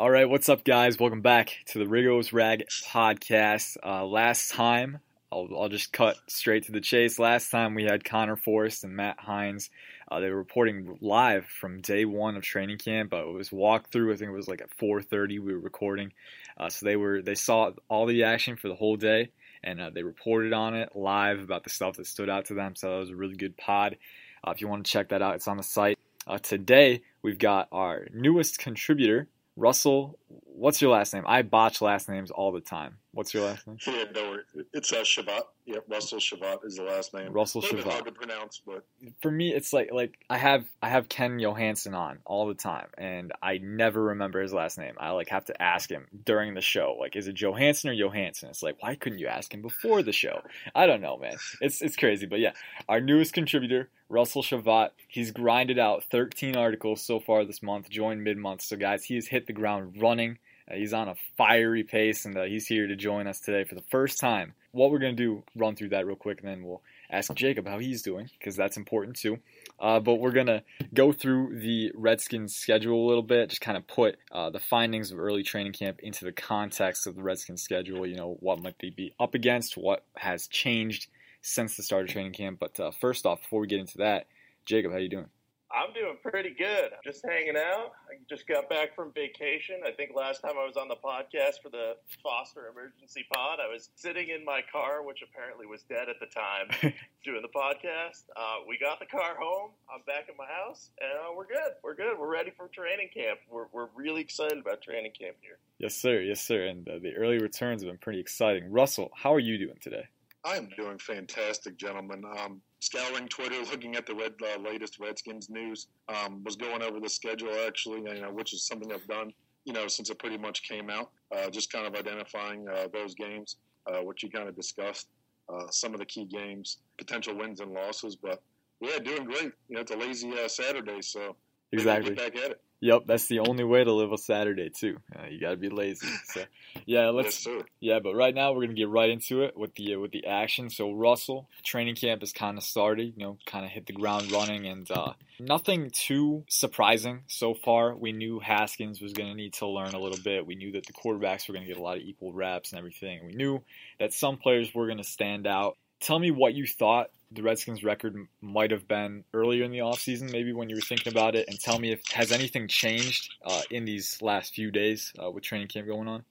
All right, what's up, guys? Welcome back to the Riggo's Rag podcast. Uh, last time, I'll, I'll, just cut straight to the chase. Last time we had Connor Forrest and Matt Hines. Uh, they were reporting live from day one of training camp. Uh, it was walkthrough. I think it was like at 4:30. We were recording, uh, so they were they saw all the action for the whole day, and uh, they reported on it live about the stuff that stood out to them. So that was a really good pod. Uh, if you want to check that out, it's on the site. Uh, today we've got our newest contributor, Russell, what's your last name? I botch last names all the time. What's your last name? Yeah, no, it's uh, Shavat. Yeah, Russell Shavat is the last name. Russell Shavat. hard to pronounce, but for me, it's like like I have I have Ken Johansson on all the time, and I never remember his last name. I like have to ask him during the show, like, is it Johansson or Johansson? It's like, why couldn't you ask him before the show? I don't know, man. It's it's crazy, but yeah, our newest contributor, Russell Shavat. He's grinded out 13 articles so far this month. Joined mid month, so guys, he has hit the ground running. Uh, he's on a fiery pace, and uh, he's here to join us today for the first time. What we're going to do, run through that real quick, and then we'll ask Jacob how he's doing, because that's important too. Uh, but we're going to go through the Redskins schedule a little bit, just kind of put uh, the findings of early training camp into the context of the Redskins schedule, you know, what might they be up against, what has changed since the start of training camp. But uh, first off, before we get into that, Jacob, how you doing? I'm doing pretty good. Just hanging out. I just got back from vacation. I think last time I was on the podcast for the Foster Emergency Pod, I was sitting in my car, which apparently was dead at the time, doing the podcast. Uh, we got the car home. I'm back in my house, and uh, we're good. We're good. We're ready for training camp. We're, we're really excited about training camp here. Yes, sir. Yes, sir. And uh, the early returns have been pretty exciting. Russell, how are you doing today? I am doing fantastic, gentlemen. Um, scouring Twitter, looking at the red, uh, latest Redskins news, um, was going over the schedule actually, you know, which is something I've done, you know, since it pretty much came out. Uh, just kind of identifying uh, those games, uh, which you kind of discussed, uh, some of the key games, potential wins and losses. But yeah, doing great. You know, it's a lazy uh, Saturday, so exactly back at it. Yep, that's the only way to live a Saturday too. Uh, you gotta be lazy. So, yeah, let's. Yeah, but right now we're gonna get right into it with the uh, with the action. So Russell, training camp has kind of started. You know, kind of hit the ground running, and uh, nothing too surprising so far. We knew Haskins was gonna need to learn a little bit. We knew that the quarterbacks were gonna get a lot of equal reps and everything. We knew that some players were gonna stand out. Tell me what you thought the Redskins record might have been earlier in the offseason, maybe when you were thinking about it, and tell me if has anything changed uh, in these last few days uh, with training camp going on.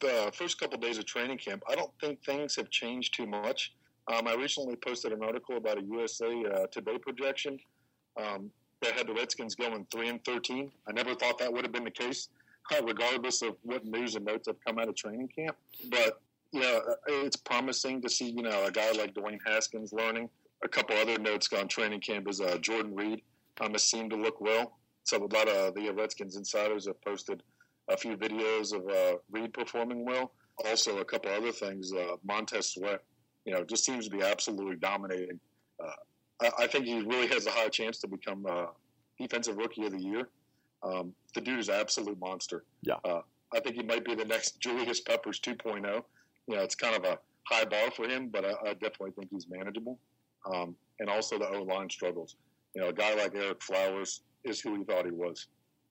The first couple of days of training camp, I don't think things have changed too much. Um, I recently posted an article about a USA uh, Today projection um, that had the Redskins going three and thirteen. I never thought that would have been the case, regardless of what news and notes have come out of training camp. But know, uh, it's promising to see, you know, a guy like Dwayne Haskins learning. A couple other notes on training camp is uh, Jordan Reed um, has seemed to look well. So a lot of the Redskins insiders have posted a few videos of uh, Reed performing well. Also, a couple other things. Uh, Montez Sweat, you know, just seems to be absolutely dominating. Uh, I, I, think he really has a high chance to become uh, defensive rookie of the year. Um, the dude is an absolute monster. Yeah. Uh, I think he might be the next Julius Peppers 2.0 you know, it's kind of a high bar for him, but I, I definitely think he's manageable. Um, and also the O line struggles. You know, a guy like Ereck Flowers is who he thought he was.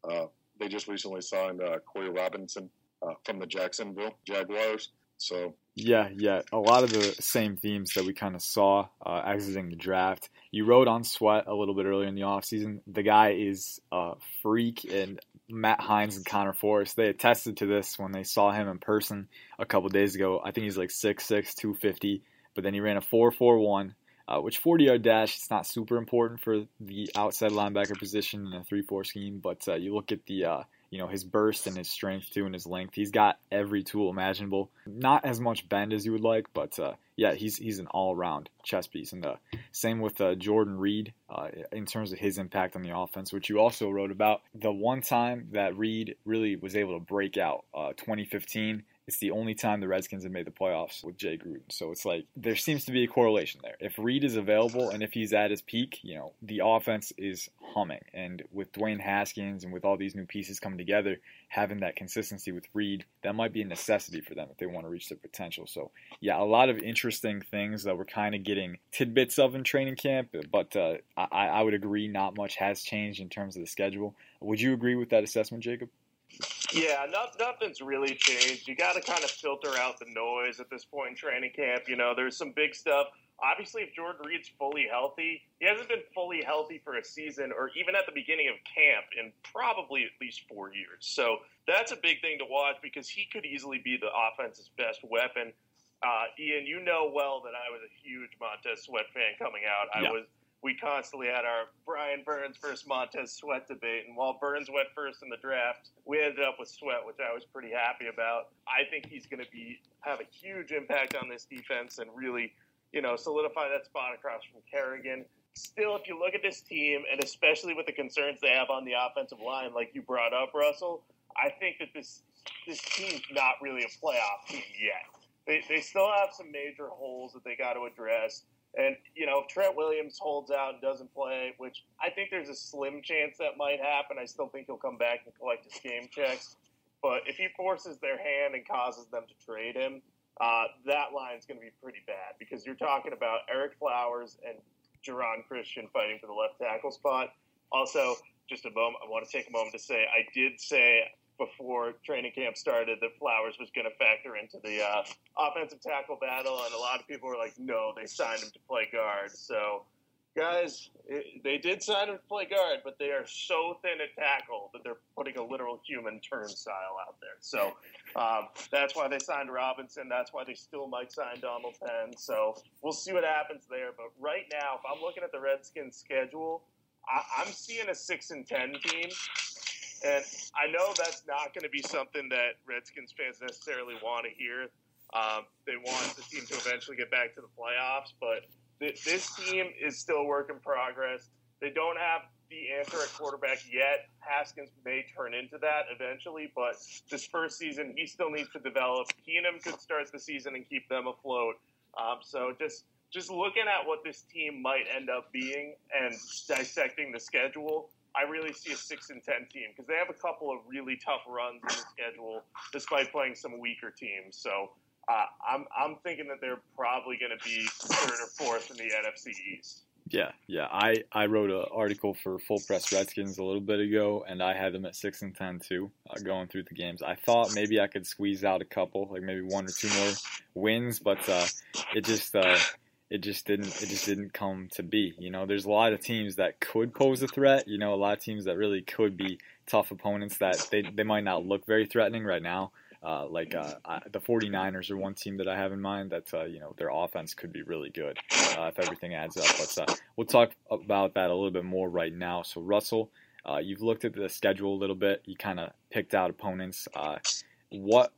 Uh, they just recently signed uh, Corey Robinson uh, from the Jacksonville Jaguars. So yeah, yeah, a lot of the same themes that we kind of saw uh, exiting the draft. You wrote on Sweat a little bit earlier in the offseason. The guy is a freak, and Matt Hines and Connor Forrest, they attested to this when they saw him in person a couple days ago. I think he's like 6'6", 250, but then he ran a 4'4'1", uh, which 40 yard dash, it's not super important for the outside linebacker position in a 3 4 scheme, but uh, you look at the uh, you know his burst and his strength too and his length. He's got every tool imaginable. Not as much bend as you would like, but uh, yeah, he's he's an all around chess piece. And uh, same with uh, Jordan Reed in terms of his impact on the offense, which you also wrote about. The one time that Reed really was able to break out, uh, 2015 it's the only time the Redskins have made the playoffs with Jay Gruden. So it's like there seems to be a correlation there. If Reed is available and if he's at his peak, you know, the offense is humming. And with Dwayne Haskins and with all these new pieces coming together, having that consistency with Reed, that might be a necessity for them if they want to reach their potential. So yeah, a lot of interesting things that we're kind of getting tidbits of in training camp, but uh, I, I would agree not much has changed in terms of the schedule. Would you agree with that assessment, Jacob? Yeah, not, nothing's really changed. You got to kind of filter out the noise at this point in training camp. You know, there's some big stuff. Obviously, if Jordan Reed's fully healthy, he hasn't been fully healthy for a season or even at the beginning of camp in probably at least four years. So that's a big thing to watch because he could easily be the offense's best weapon. Uh, Ian, you know well that I was a huge Montez Sweat fan coming out. I was we constantly had our Brian Burns versus Montez Sweat debate. And while Burns went first in the draft, we ended up with Sweat, which I was pretty happy about. I think he's going to be have a huge impact on this defense and really, you know, solidify that spot across from Kerrigan. Still, if you look at this team, and especially with the concerns they have on the offensive line, like you brought up, Russell, I think that this this team's not really a playoff team yet. They, they still have some major holes that they got to address. And, you know, if Trent Williams holds out and doesn't play, which I think there's a slim chance that might happen, I still think he'll come back and collect his game checks. But if he forces their hand and causes them to trade him, uh, that line's going to be pretty bad because you're talking about Ereck Flowers and Geron Christian fighting for the left tackle spot. Also, just a moment, I want to take a moment to say I did say before training camp started that Flowers was going to factor into the uh, offensive tackle battle, and a lot of people were like, "No, they signed him to play guard." So, guys, it, they did sign him to play guard, but they are so thin at tackle that they're putting a literal human turnstile out there. So um, that's why they signed Robinson. That's why they still might sign Donald Penn. So we'll see what happens there. But right now, if I'm looking at the Redskins' schedule, I, I'm seeing a six and ten team. And I know that's not going to be something that Redskins fans necessarily want to hear. Um, they want the team to eventually get back to the playoffs, but th- this team is still a work in progress. They don't have the answer at quarterback yet. Haskins may turn into that eventually, but this first season, he still needs to develop. Keenum could start the season and keep them afloat. Um, so just just looking at what this team might end up being and dissecting the schedule, I really see a six and ten team because they have a couple of really tough runs in the schedule, despite playing some weaker teams. So uh, I'm I'm thinking that they're probably going to be third or fourth in the NFC East. Yeah, yeah. I, I wrote an article for Full Press Redskins a little bit ago, and I had them at six and ten too, uh, going through the games. I thought maybe I could squeeze out a couple, like maybe one or two more wins, but uh, it just uh, it just didn't it just didn't come to be. You know, there's a lot of teams that could pose a threat. You know, a lot of teams that really could be tough opponents that they they might not look very threatening right now. Uh, like uh, the 49ers are one team that I have in mind that uh, you know their offense could be really good uh, if everything adds up. But uh, we'll talk about that a little bit more right now. So Russell, uh, you've looked at the schedule a little bit. You kind of picked out opponents. what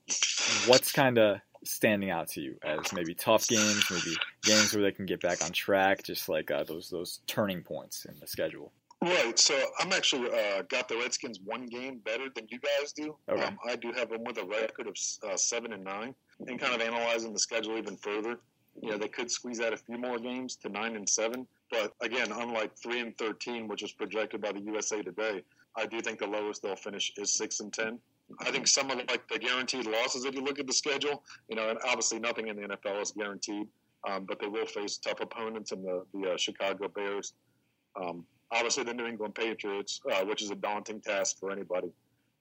what's kind of standing out to you as maybe tough games, maybe games where they can get back on track, just like uh, those those turning points in the schedule. Right. So I'm actually uh, got the Redskins one game better than you guys do. Okay. Um, I do have them with a record of uh, seven and nine, and kind of analyzing the schedule even further. Yeah, they could squeeze out a few more games to nine and seven, but again, unlike three and thirteen, which is projected by the USA Today, I do think the lowest they'll finish is six and ten. I think some of the, like the guaranteed losses, if you look at the schedule, you know, and obviously nothing in the NFL is guaranteed, um, but they will face tough opponents in the the uh, Chicago Bears. Um, obviously, the New England Patriots, uh, which is a daunting task for anybody.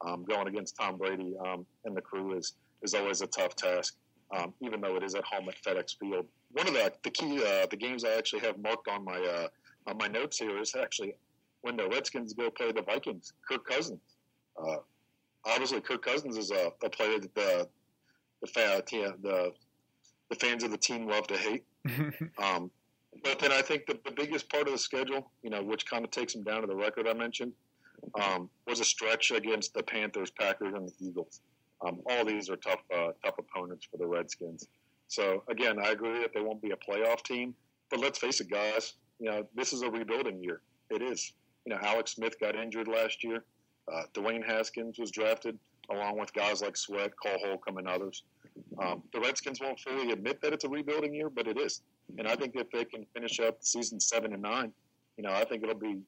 Um, going against Tom Brady um, and the crew is is always a tough task, um, even though it is at home at FedEx Field. One of the the key uh, the games I actually have marked on my uh, on my notes here is actually when the Redskins go play the Vikings. Kirk Cousins. Uh, obviously Kirk Cousins is a, a player that the the, the the fans of the team love to hate. um, but then I think the, the biggest part of the schedule, you know, which kind of takes them down to the record I mentioned, um, was a stretch against the Panthers, Packers, and the Eagles. Um, all these are tough uh, tough opponents for the Redskins. So again, I agree that they won't be a playoff team, but let's face it, guys. You know, this is a rebuilding year. It is. You know, Alex Smith got injured last year. Uh, Dwayne Haskins was drafted along with guys like Sweat, Cole Holcomb, and others. Um, the Redskins won't fully admit that it's a rebuilding year, but it is. And I think if they can finish up season seven and nine, you know, I think it'll be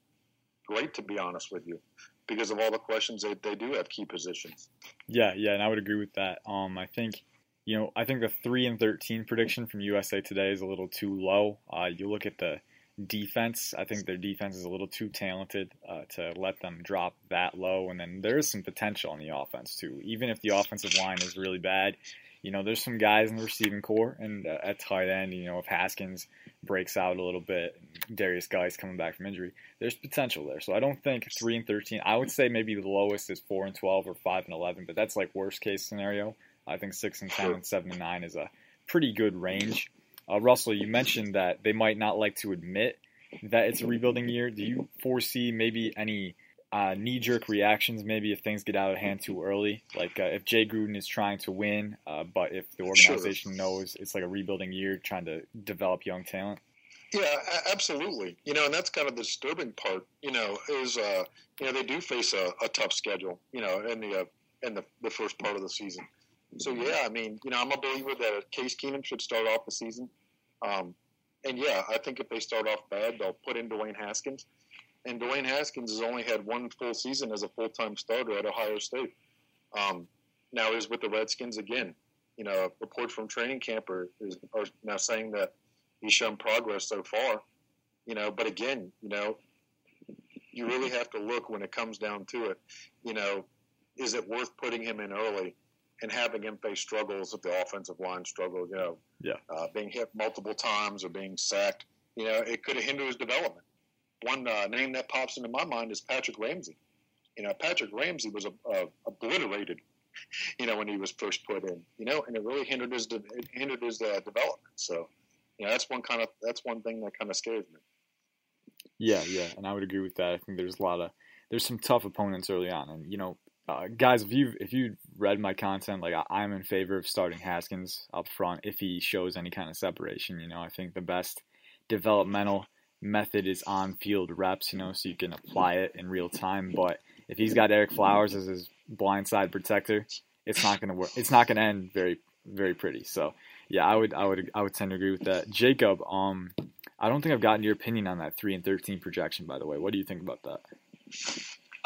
great to be honest with you, because of all the questions that they do have key positions. Yeah, yeah, and I would agree with that. Um, I think, you know, I think the three and thirteen prediction from USA Today is a little too low. Uh, you look at the defense. I think their defense is a little too talented uh, to let them drop that low. And then there is some potential on the offense too. Even if the offensive line is really bad, you know, there's some guys in the receiving corps and uh, at tight end. You know, if Haskins breaks out a little bit, Derrius Guice coming back from injury, there's potential there. So I don't think three and thirteen. I would say maybe the lowest is four and twelve or five and eleven, but that's like worst case scenario. I think six and ten and seven and nine is a pretty good range. Uh, Russell, you mentioned that they might not like to admit that it's a rebuilding year. Do you foresee maybe any uh, knee jerk reactions, maybe if things get out of hand too early? Like uh, if Jay Gruden is trying to win, uh, but if the organization sure. knows it's like a rebuilding year, trying to develop young talent? Yeah, absolutely. You know, and that's kind of the disturbing part. You know, is uh, you know they do face a, a tough schedule. You know, in the uh, in the, the first part of the season. So yeah, I mean, you know, I'm a believer that Case Keenum should start off the season. Um, and yeah, I think if they start off bad, they'll put in Dwayne Haskins. And Dwayne Haskins has only had one full season as a full time starter at Ohio State. Um, now he's with the Redskins again. You know, reports from training camp are, are now saying that he's shown progress so far. You know, but again, you know, you really have to look when it comes down to it. You know, is it worth putting him in early and having him face struggles if the offensive line struggle? You know, yeah, uh, being hit multiple times or being sacked. You know, it could have hindered his development. One uh, name that pops into my mind is Patrick Ramsey. You know, Patrick Ramsey was a, a, obliterated. You know, when he was first put in. You know, and it really hindered his de- hindered his uh, development. So, you know, that's one kind of that's one thing that kind of scares me. Yeah, yeah, and I would agree with that. I think there's a lot of there's some tough opponents early on, and you know, uh, guys, if you if you read my content, like I, am in favor of starting Haskins up front if he shows any kind of separation. You know, I think the best developmental method is on field reps. You know, so you can apply it in real time. But if he's got Ereck Flowers as his blindside protector, it's not gonna work. It's not gonna end very very pretty. So yeah, I would I would I would tend to agree with that. Jacob, um, I don't think I've gotten your opinion on that three and thirteen projection. By the way, what do you think about that?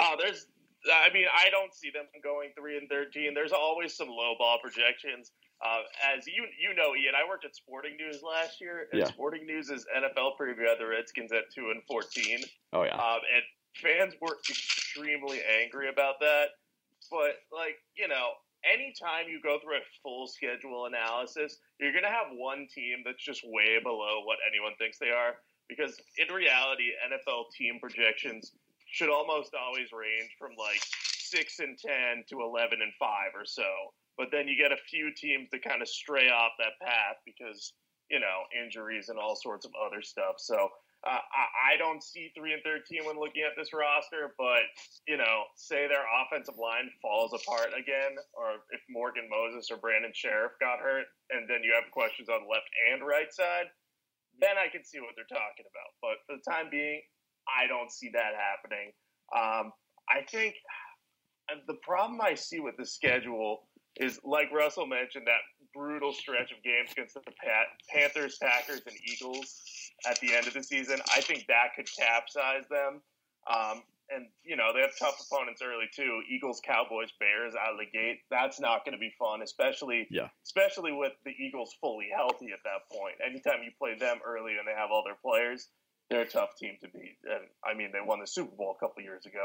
Oh, there's I mean, I don't see them going three and thirteen. There's always some low ball projections. Uh, as you you know, Ian, I worked at Sporting News last year, and yeah. Sporting News is NFL preview had the Redskins at two and fourteen. Oh yeah, um, and fans were extremely angry about that. But like you know, anytime you go through a full schedule analysis, you're gonna have one team that's just way below what anyone thinks they are. Because in reality, NFL team projections should almost always range from like six and ten to eleven and five or so. But then you get a few teams that kind of stray off that path because you know injuries and all sorts of other stuff. So uh, I, I don't see three and thirteen when looking at this roster. But you know, say their offensive line falls apart again, or if Morgan Moses or Brandon Scherff got hurt, and then you have questions on left and right side, then I can see what they're talking about. But for the time being, I don't see that happening. Um, I think the problem I see with the schedule is, like Russell mentioned, that brutal stretch of games against the Panthers, Packers, and Eagles at the end of the season. I think that could capsize them. Um, and you know they have tough opponents early too. Eagles, Cowboys, Bears out of the gate. That's not going to be fun, especially yeah. especially with the Eagles fully healthy at that point. Anytime you play them early and they have all their players, they're a tough team to beat. And I mean, they won the Super Bowl a couple years ago.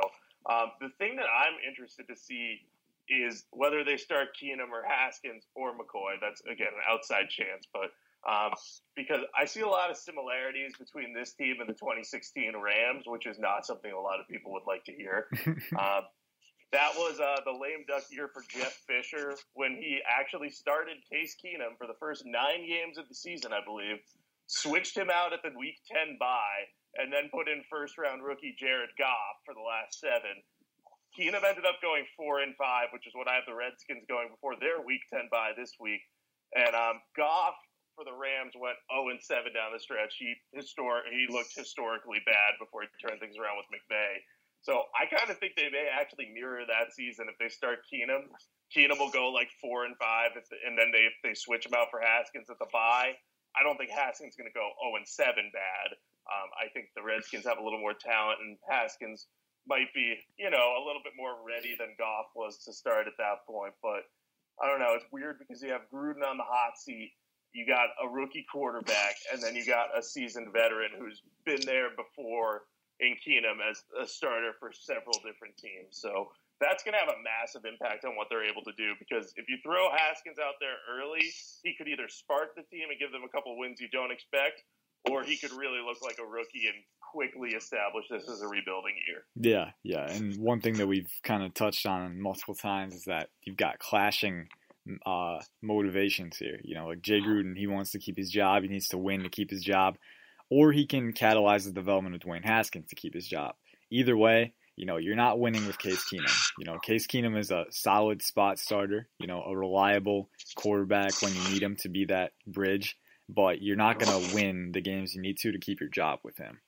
Um, the thing that I'm interested to see is whether they start Keenum or Haskins or McCoy. That's again an outside chance, but um, because I see a lot of similarities between this team and the 2016 Rams, which is not something a lot of people would like to hear. um, that was uh, the lame duck year for Jeff Fisher when he actually started Case Keenum for the first nine games of the season, I believe switched him out at the week 10 bye, and then put in first round rookie Jared Goff for the last seven. Keenum ended up going four and five, which is what I have the Redskins going before their week 10 bye this week. And um, Goff for the Rams went 0 and 7 down the stretch. He historic he looked historically bad before he turned things around with McVay. So I kind of think they may actually mirror that season if they start Keenum. Keenum will go like four and five, the, and then they if they switch him out for Haskins at the bye, I don't think Haskins is going to go 0 and 7 bad. Um, I think the Redskins have a little more talent, and Haskins might be, you know, a little bit more ready than Goff was to start at that point. But I don't know. It's weird because you have Gruden on the hot seat, you got a rookie quarterback, and then you got a seasoned veteran who's been there before in Keenum as a starter for several different teams. So that's going to have a massive impact on what they're able to do because if you throw Haskins out there early, he could either spark the team and give them a couple wins you don't expect, or he could really look like a rookie and quickly establish this as a rebuilding year. Yeah, yeah. And one thing that we've kind of touched on multiple times is that you've got clashing uh, motivations here. You know, like Jay Gruden, he wants to keep his job. He needs to win to keep his job. Or he can catalyze the development of Dwayne Haskins to keep his job. Either way, you know, you're not winning with Case Keenum. You know, Case Keenum is a solid spot starter, you know, a reliable quarterback when you need him to be that bridge, but you're not going to win the games you need to to keep your job with him.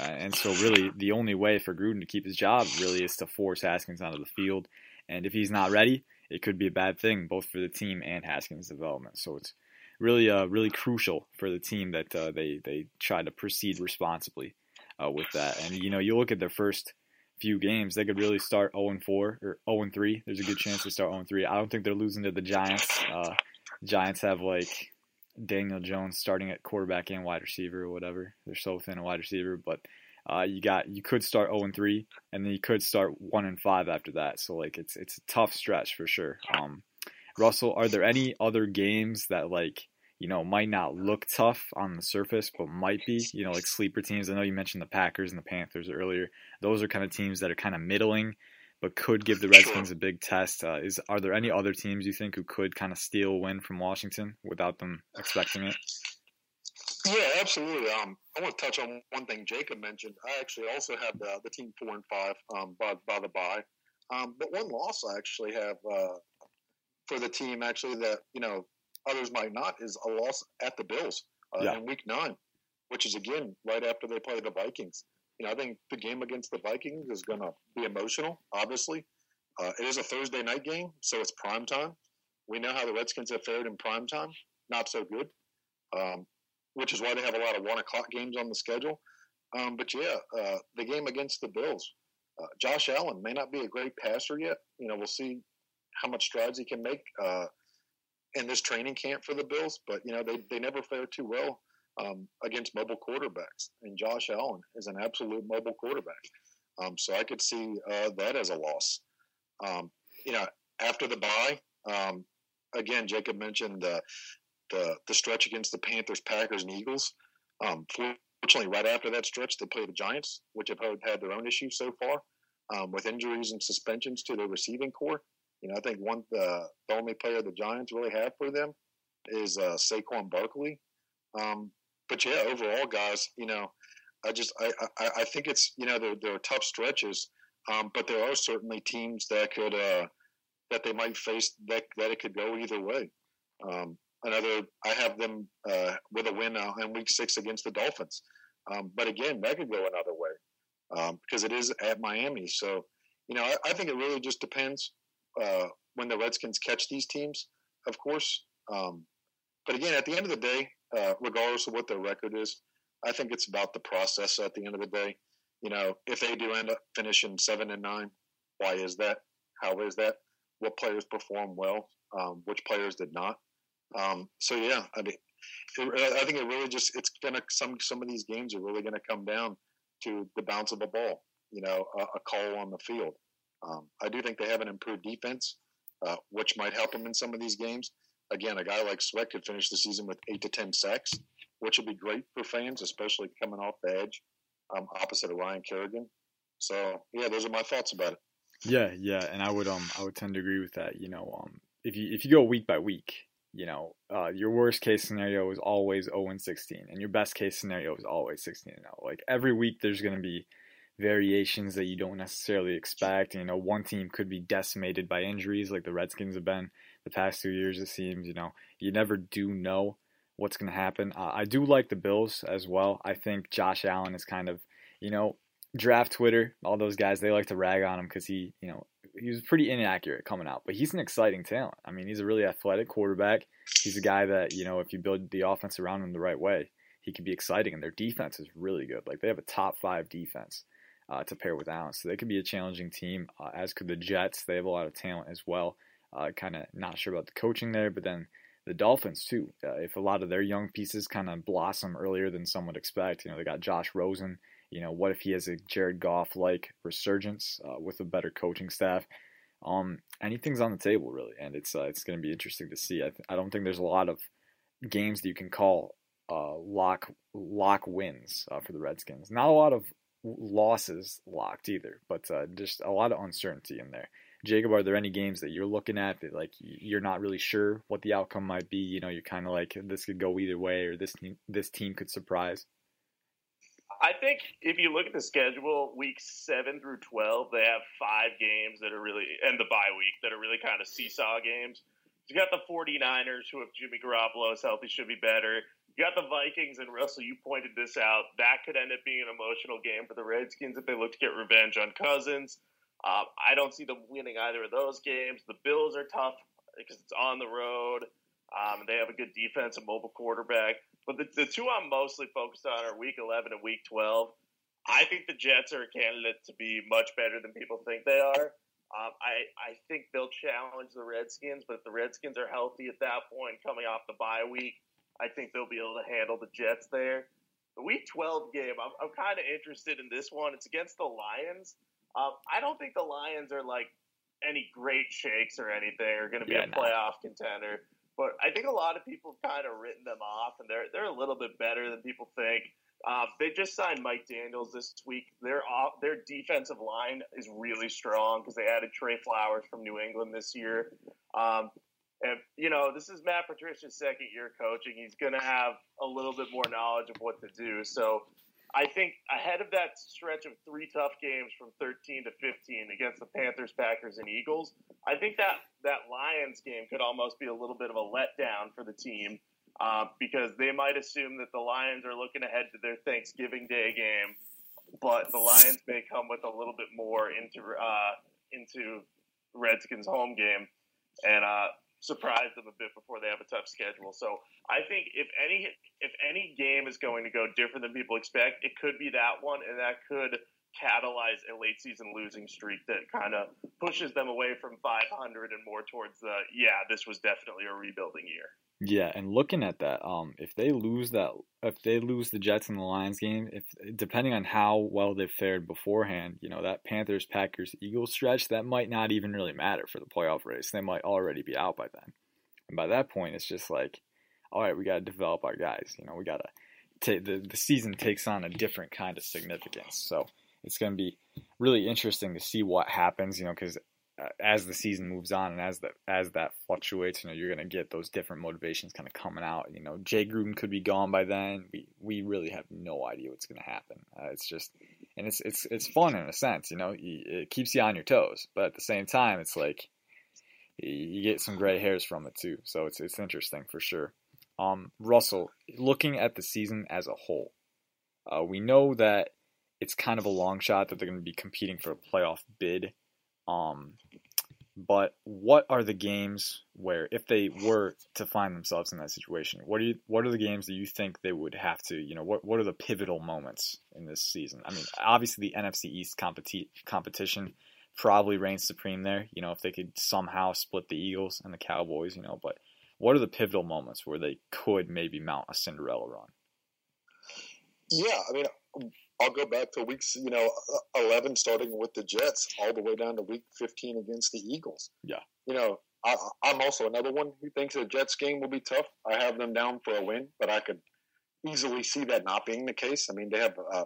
Uh, and so, really, the only way for Gruden to keep his job really is to force Haskins onto the field. And if he's not ready, it could be a bad thing both for the team and Haskins' development. So it's really uh, really crucial for the team that uh, they they try to proceed responsibly uh, with that. And you know, you look at their first few games, they could really start 0 4 or 0 3. There's a good chance to start 0 3. I don't think they're losing to the Giants. Uh, Giants have like Daniel Jones starting at quarterback and wide receiver or whatever. They're so thin a wide receiver, but uh, you got you could start 0 and 3, and then you could start 1 and 5 after that. So like it's it's a tough stretch for sure. Um, Russell, are there any other games that like you know might not look tough on the surface, but might be you know like sleeper teams? I know you mentioned the Packers and the Panthers earlier. Those are kind of teams that are kind of middling, but could give the Redskins a big test. Uh, is are there any other teams you think who could kind of steal a win from Washington without them expecting it? Yeah, absolutely. Um, I want to touch on one thing Jacob mentioned. I actually also have the, the team four and five um, by, by the bye. Um, but one loss I actually have uh, for the team actually that you know others might not is a loss at the Bills uh, yeah. in Week Nine, which is again right after they play the Vikings. You know, I think the game against the Vikings is going to be emotional. Obviously, uh, it is a Thursday night game, so it's prime time. We know how the Redskins have fared in prime time. Not so good. Um, which is why they have a lot of one o'clock games on the schedule. Um, but yeah, uh, the game against the Bills, uh, Josh Allen may not be a great passer yet. You know, we'll see how much strides he can make uh, in this training camp for the Bills. But you know, they they never fare too well um, against mobile quarterbacks, and Josh Allen is an absolute mobile quarterback. Um, so I could see uh, that as a loss. Um, you know, after the bye, um, again, Jacob mentioned the the the stretch against the Panthers, Packers, and Eagles. Um, fortunately, right after that stretch, they play the Giants, which have had their own issues so far um, with injuries and suspensions to their receiving corps. You know, I think one the the only player the Giants really have for them is uh, Saquon Barkley. Um, but yeah, overall, guys, you know, I just I, I, I think it's you know there, there are tough stretches, um, but there are certainly teams that could uh, that they might face that that it could go either way. Um, another. I have them uh, with a win uh, in Week Six against the Dolphins. Um, but again, that could go another way um, because it is at Miami. So, you know, I, I think it really just depends uh, when the Redskins catch these teams, of course. Um, but again, at the end of the day, uh, regardless of what their record is, I think it's about the process. At the end of the day, you know, if they do end up finishing seven and nine, why is that? How is that? What players perform well? Um, which players did not? Um, so yeah, I mean, I think it really just it's gonna some some of these games are really gonna come down to the bounce of a ball, you know, a, a call on the field. Um, I do think they have an improved defense, uh, which might help them in some of these games. Again, a guy like Sweat could finish the season with eight to ten sacks, which would be great for fans, especially coming off the edge, um, opposite of Ryan Kerrigan. So yeah, those are my thoughts about it. Yeah, yeah, and I would um I would tend to agree with that. You know, um if you if you go week by week, you know, uh, your worst case scenario is always 0 and 16, and your best case scenario is always 16 and 0. Like every week, there's going to be variations that you don't necessarily expect. And, you know, one team could be decimated by injuries, like the Redskins have been the past two years. It seems, you know, you never do know what's going to happen. Uh, I do like the Bills as well. I think Josh Allen is kind of, you know, draft Twitter, all those guys, they like to rag on him because he, you know, he was pretty inaccurate coming out, but he's an exciting talent. I mean, he's a really athletic quarterback. He's a guy that, you know, if you build the offense around him the right way, he can be exciting. And their defense is really good. Like, they have a top five defense uh, to pair with Allen. So they could be a challenging team, uh, as could the Jets. They have a lot of talent as well. Uh, kind of not sure about the coaching there, but then the Dolphins too. Uh, if a lot of their young pieces kind of blossom earlier than some would expect, you know, they got Josh Rosen. You know, what if he has a Jared Goff like resurgence uh, with a better coaching staff? Um, anything's on the table really, and it's uh, it's going to be interesting to see. I, th- I don't think there's a lot of games that you can call uh, lock lock wins uh, for the Redskins. Not a lot of losses locked either, but uh, just a lot of uncertainty in there. Jacob, are there any games that you're looking at that like you're not really sure what the outcome might be? You know, you're kind of like this could go either way, or this team, this team could surprise. I think if you look at the schedule, weeks seven through twelve, they have five games that are really, and the bye week that are really kind of seesaw games. You got the 49ers, who if Jimmy Garoppolo is healthy, should be better. You got the Vikings, and Russell, you pointed this out. That could end up being an emotional game for the Redskins if they look to get revenge on Cousins. Uh, I don't see them winning either of those games. The Bills are tough because it's on the road. Um, they have a good defense, a mobile quarterback. But the, the two I'm mostly focused on are Week 11 and Week 12. I think the Jets are a candidate to be much better than people think they are. Um, I, I think they'll challenge the Redskins, but if the Redskins are healthy at that point, coming off the bye week, I think they'll be able to handle the Jets there. The Week 12 game, I'm, I'm kind of interested in this one. It's against the Lions. Um, I don't think the Lions are like any great shakes or anything, are going to be yeah, a playoff no. contender. But I think a lot of people have kind of written them off, and they're they're a little bit better than people think. Uh, they just signed Mike Daniels this week. Their off, their defensive line is really strong because they added Trey Flowers from New England this year. Um, and you know, this is Matt Patricia's second year coaching. He's going to have a little bit more knowledge of what to do. So I think ahead of that stretch of three tough games from 13 to 15 against the Panthers, Packers, and Eagles, I think that that Lions game could almost be a little bit of a letdown for the team uh, because they might assume that the Lions are looking ahead to their Thanksgiving Day game, but the Lions may come with a little bit more into uh, into Redskins home game and uh, surprise them a bit before they have a tough schedule. So I think if any if any game is going to go different than people expect, it could be that one, and that could catalyze a late season losing streak that kind of pushes them away from 500 and more towards the yeah, this was definitely a rebuilding year. Yeah, and looking at that, um, if they lose that, if they lose the Jets and the Lions game, if depending on how well they've fared beforehand, you know that Panthers, Packers, Eagles stretch, that might not even really matter for the playoff race. They might already be out by then, and by that point, it's just like, all right, we got to develop our guys. You know, we got to take the the season takes on a different kind of significance. So it's going to be really interesting to see what happens. You know, because as the season moves on and as that as that fluctuates, you know, you're gonna get those different motivations kind of coming out. You know, Jay Gruden could be gone by then. We we really have no idea what's gonna happen. Uh, it's just, and it's it's it's fun in a sense. You know, it keeps you on your toes, but at the same time, it's like you get some gray hairs from it too. So it's it's interesting for sure. Um, Russell, looking at the season as a whole, uh, we know that it's kind of a long shot that they're going to be competing for a playoff bid. Um, but what are the games where, if they were to find themselves in that situation, what are you, what are the games that you think they would have to, you know, what what are the pivotal moments in this season? I mean, obviously the NFC East competi- competition probably reigns supreme there. You know, if they could somehow split the Eagles and the Cowboys, you know, but what are the pivotal moments where they could maybe mount a Cinderella run? Yeah, I mean, I'll go back to weeks, you know, 11 starting with the Jets all the way down to week 15 against the Eagles. Yeah. You know, I, am also another one who thinks the Jets game will be tough. I have them down for a win, but I could easily see that not being the case. I mean, they have uh,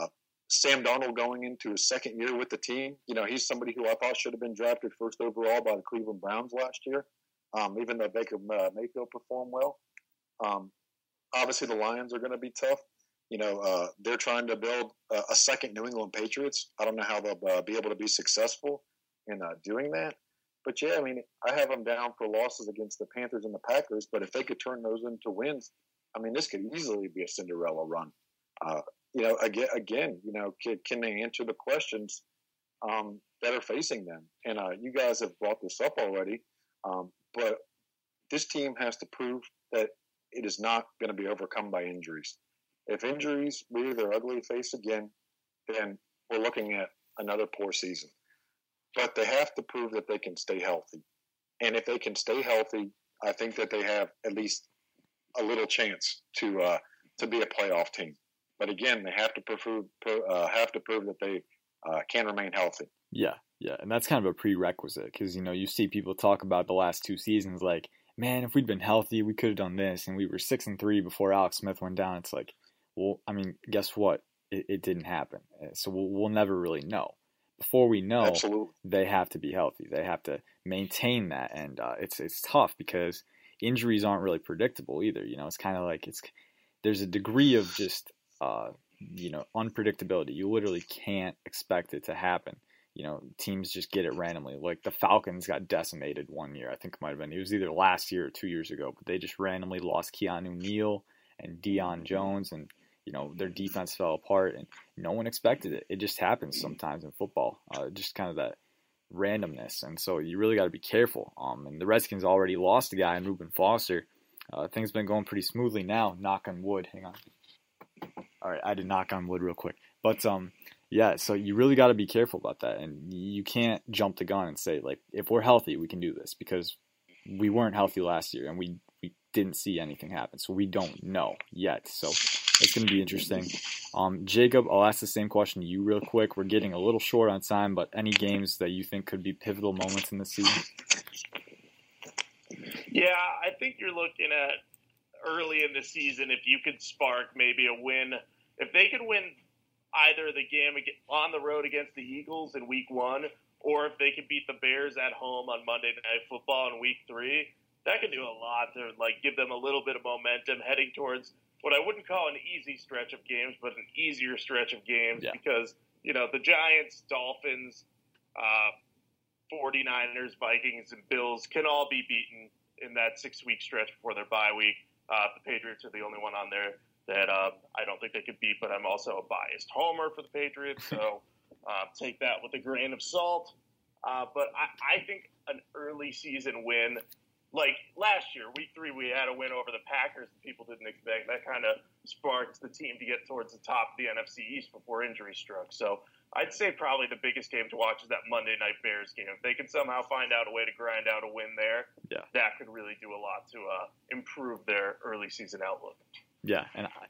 uh, Sam Darnold going into his second year with the team. You know, he's somebody who I thought should have been drafted first overall by the Cleveland Browns last year, um, even though Baker uh, Mayfield performed well. Um, obviously, the Lions are going to be tough you know, uh, they're trying to build a, second New England Patriots. I don't know how they'll uh, be able to be successful in uh, doing that. But yeah, I mean, I have them down for losses against the Panthers and the Packers. But if they could turn those into wins, I mean, this could easily be a Cinderella run. Uh, you know, again, again, you know, can, can they answer the questions um, that are facing them? And uh, you guys have brought this up already, um, but this team has to prove that it is not going to be overcome by injuries. If injuries rear their ugly face again, then we're looking at another poor season. But they have to prove that they can stay healthy. And if they can stay healthy, I think that they have at least a little chance to uh, to be a playoff team. But again, they have to prove uh, have to prove that they uh, can remain healthy. Yeah, yeah, and that's kind of a prerequisite because you know you see people talk about the last two seasons like, man, if we'd been healthy, we could have done this, and we were six and three before Alex Smith went down. It's like, well, I mean, guess what? It, it didn't happen, uh, so we'll, we'll never really know. Before we know, Absolutely. they have to be healthy. They have to maintain that, and uh, it's it's tough because injuries aren't really predictable either. You know, it's kind of like it's there's a degree of just uh, you know unpredictability. You literally can't expect it to happen. You know, teams just get it randomly. Like the Falcons got decimated one year. I think it might have been. It was either last year or two years ago, but they just randomly lost Keanu Neal and Deion Jones, and you know their defense fell apart, and no one expected it. It just happens sometimes in football. Uh, just kind of that randomness, and so you really got to be careful. Um, and the Redskins already lost a guy in Reuben Foster. Uh, things been going pretty smoothly now. Knock on wood. Hang on. All right, I did knock on wood real quick, but um, yeah. So you really got to be careful about that, and you can't jump the gun and say like, if we're healthy, we can do this because we weren't healthy last year, and we we didn't see anything happen, so we don't know yet. So it's going to be interesting. Um, Jacob, I'll ask the same question to you real quick. We're getting a little short on time, but any games that you think could be pivotal moments in the season? Yeah, I think you're looking at early in the season if you could spark maybe a win. If they could win either the game on the road against the Eagles in week one, or if they could beat the Bears at home on Monday Night Football in week three, that could do a lot to like give them a little bit of momentum heading towards what I wouldn't call an easy stretch of games, but an easier stretch of games yeah. because you know the Giants, Dolphins, uh, 49ers, Vikings, and Bills can all be beaten in that six week stretch before their bye week. Uh, the Patriots are the only one on there that uh, I don't think they could beat, but I'm also a biased homer for the Patriots, so uh, take that with a grain of salt. Uh, but I, I think an early season win like last year, week three, we had a win over the Packers that people didn't expect. That kind of sparked the team to get towards the top of the NFC East before injury struck. So I'd say probably the biggest game to watch is that Monday night Bears game. If they can somehow find out a way to grind out a win there, yeah. that could really do a lot to uh, improve their early season outlook. Yeah, and I,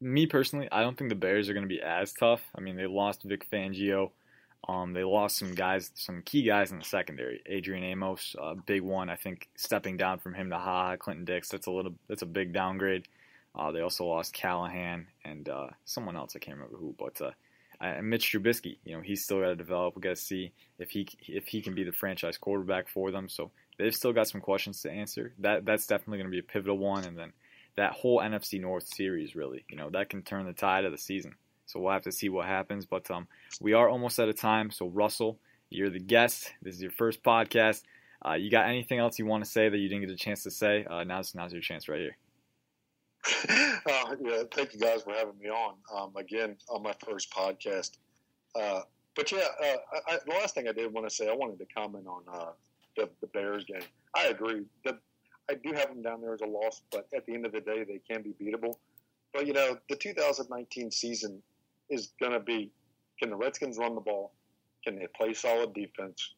me personally, I don't think the Bears are going to be as tough. I mean, they lost Vic Fangio. Um, they lost some guys, some key guys in the secondary. Adrian Amos, uh, big one. I think stepping down from him to Ha Clinton Dix. That's a little. That's a big downgrade. Uh, they also lost Callahan and uh, someone else. I can't remember who, but uh, Mitch Trubisky. You know, he's still got to develop. We got to see if he if he can be the franchise quarterback for them. So they've still got some questions to answer. That that's definitely going to be a pivotal one. And then that whole NFC North series, really, you know, that can turn the tide of the season. So we'll have to see what happens. But um, we are almost out of time. So Russell, you're the guest. This is your first podcast. Uh, you got anything else you want to say that you didn't get a chance to say? Uh, now's now's your chance right here. uh, yeah, thank you guys for having me on um, again on my first podcast. Uh, but yeah, uh, I, the last thing I did want to say, I wanted to comment on uh, the, the Bears game. I agree. The, I do have them down there as a loss, but at the end of the day, they can be beatable. But you know, the 2019 season is going to be can the Redskins run the ball? Can they play solid defense?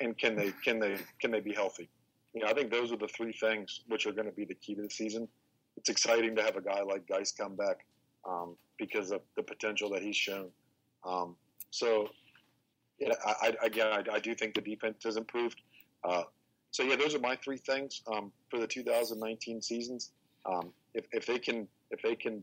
And can they can they can they be healthy? You know, I think those are the three things which are going to be the key to the season. It's exciting to have a guy like Guice come back um, because of the potential that he's shown. Um, so, yeah, I, I, again, I, I, do think the defense has improved. Uh, so yeah, those are my three things um, for the 2019 seasons. Um, if, if they can if they can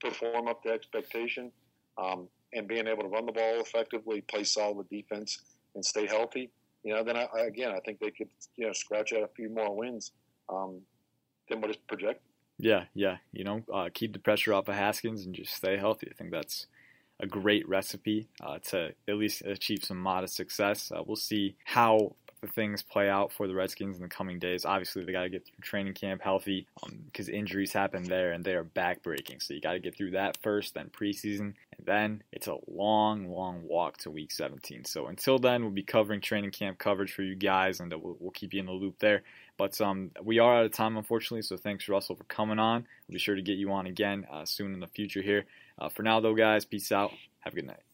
perform up to expectation, um, and being able to run the ball effectively, play solid defense, and stay healthy, you know, then I, again, I think they could, you know, scratch out a few more wins um, than what is projected. Yeah, yeah. You know, uh, keep the pressure off of Haskins and just stay healthy. I think that's a great recipe uh, to at least achieve some modest success. Uh, we'll see how the things play out for the Redskins in the coming days. Obviously, they got to get through training camp healthy because um, injuries happen there and they are backbreaking. So you got to get through that first, then preseason, and then it's a long, long walk to Week 17. So until then, we'll be covering training camp coverage for you guys, and we'll, we'll keep you in the loop there. But um, we are out of time, unfortunately. So thanks, Russell, for coming on. We'll be sure to get you on again uh, soon in the future here. Uh, for now, though, guys, peace out. Have a good night.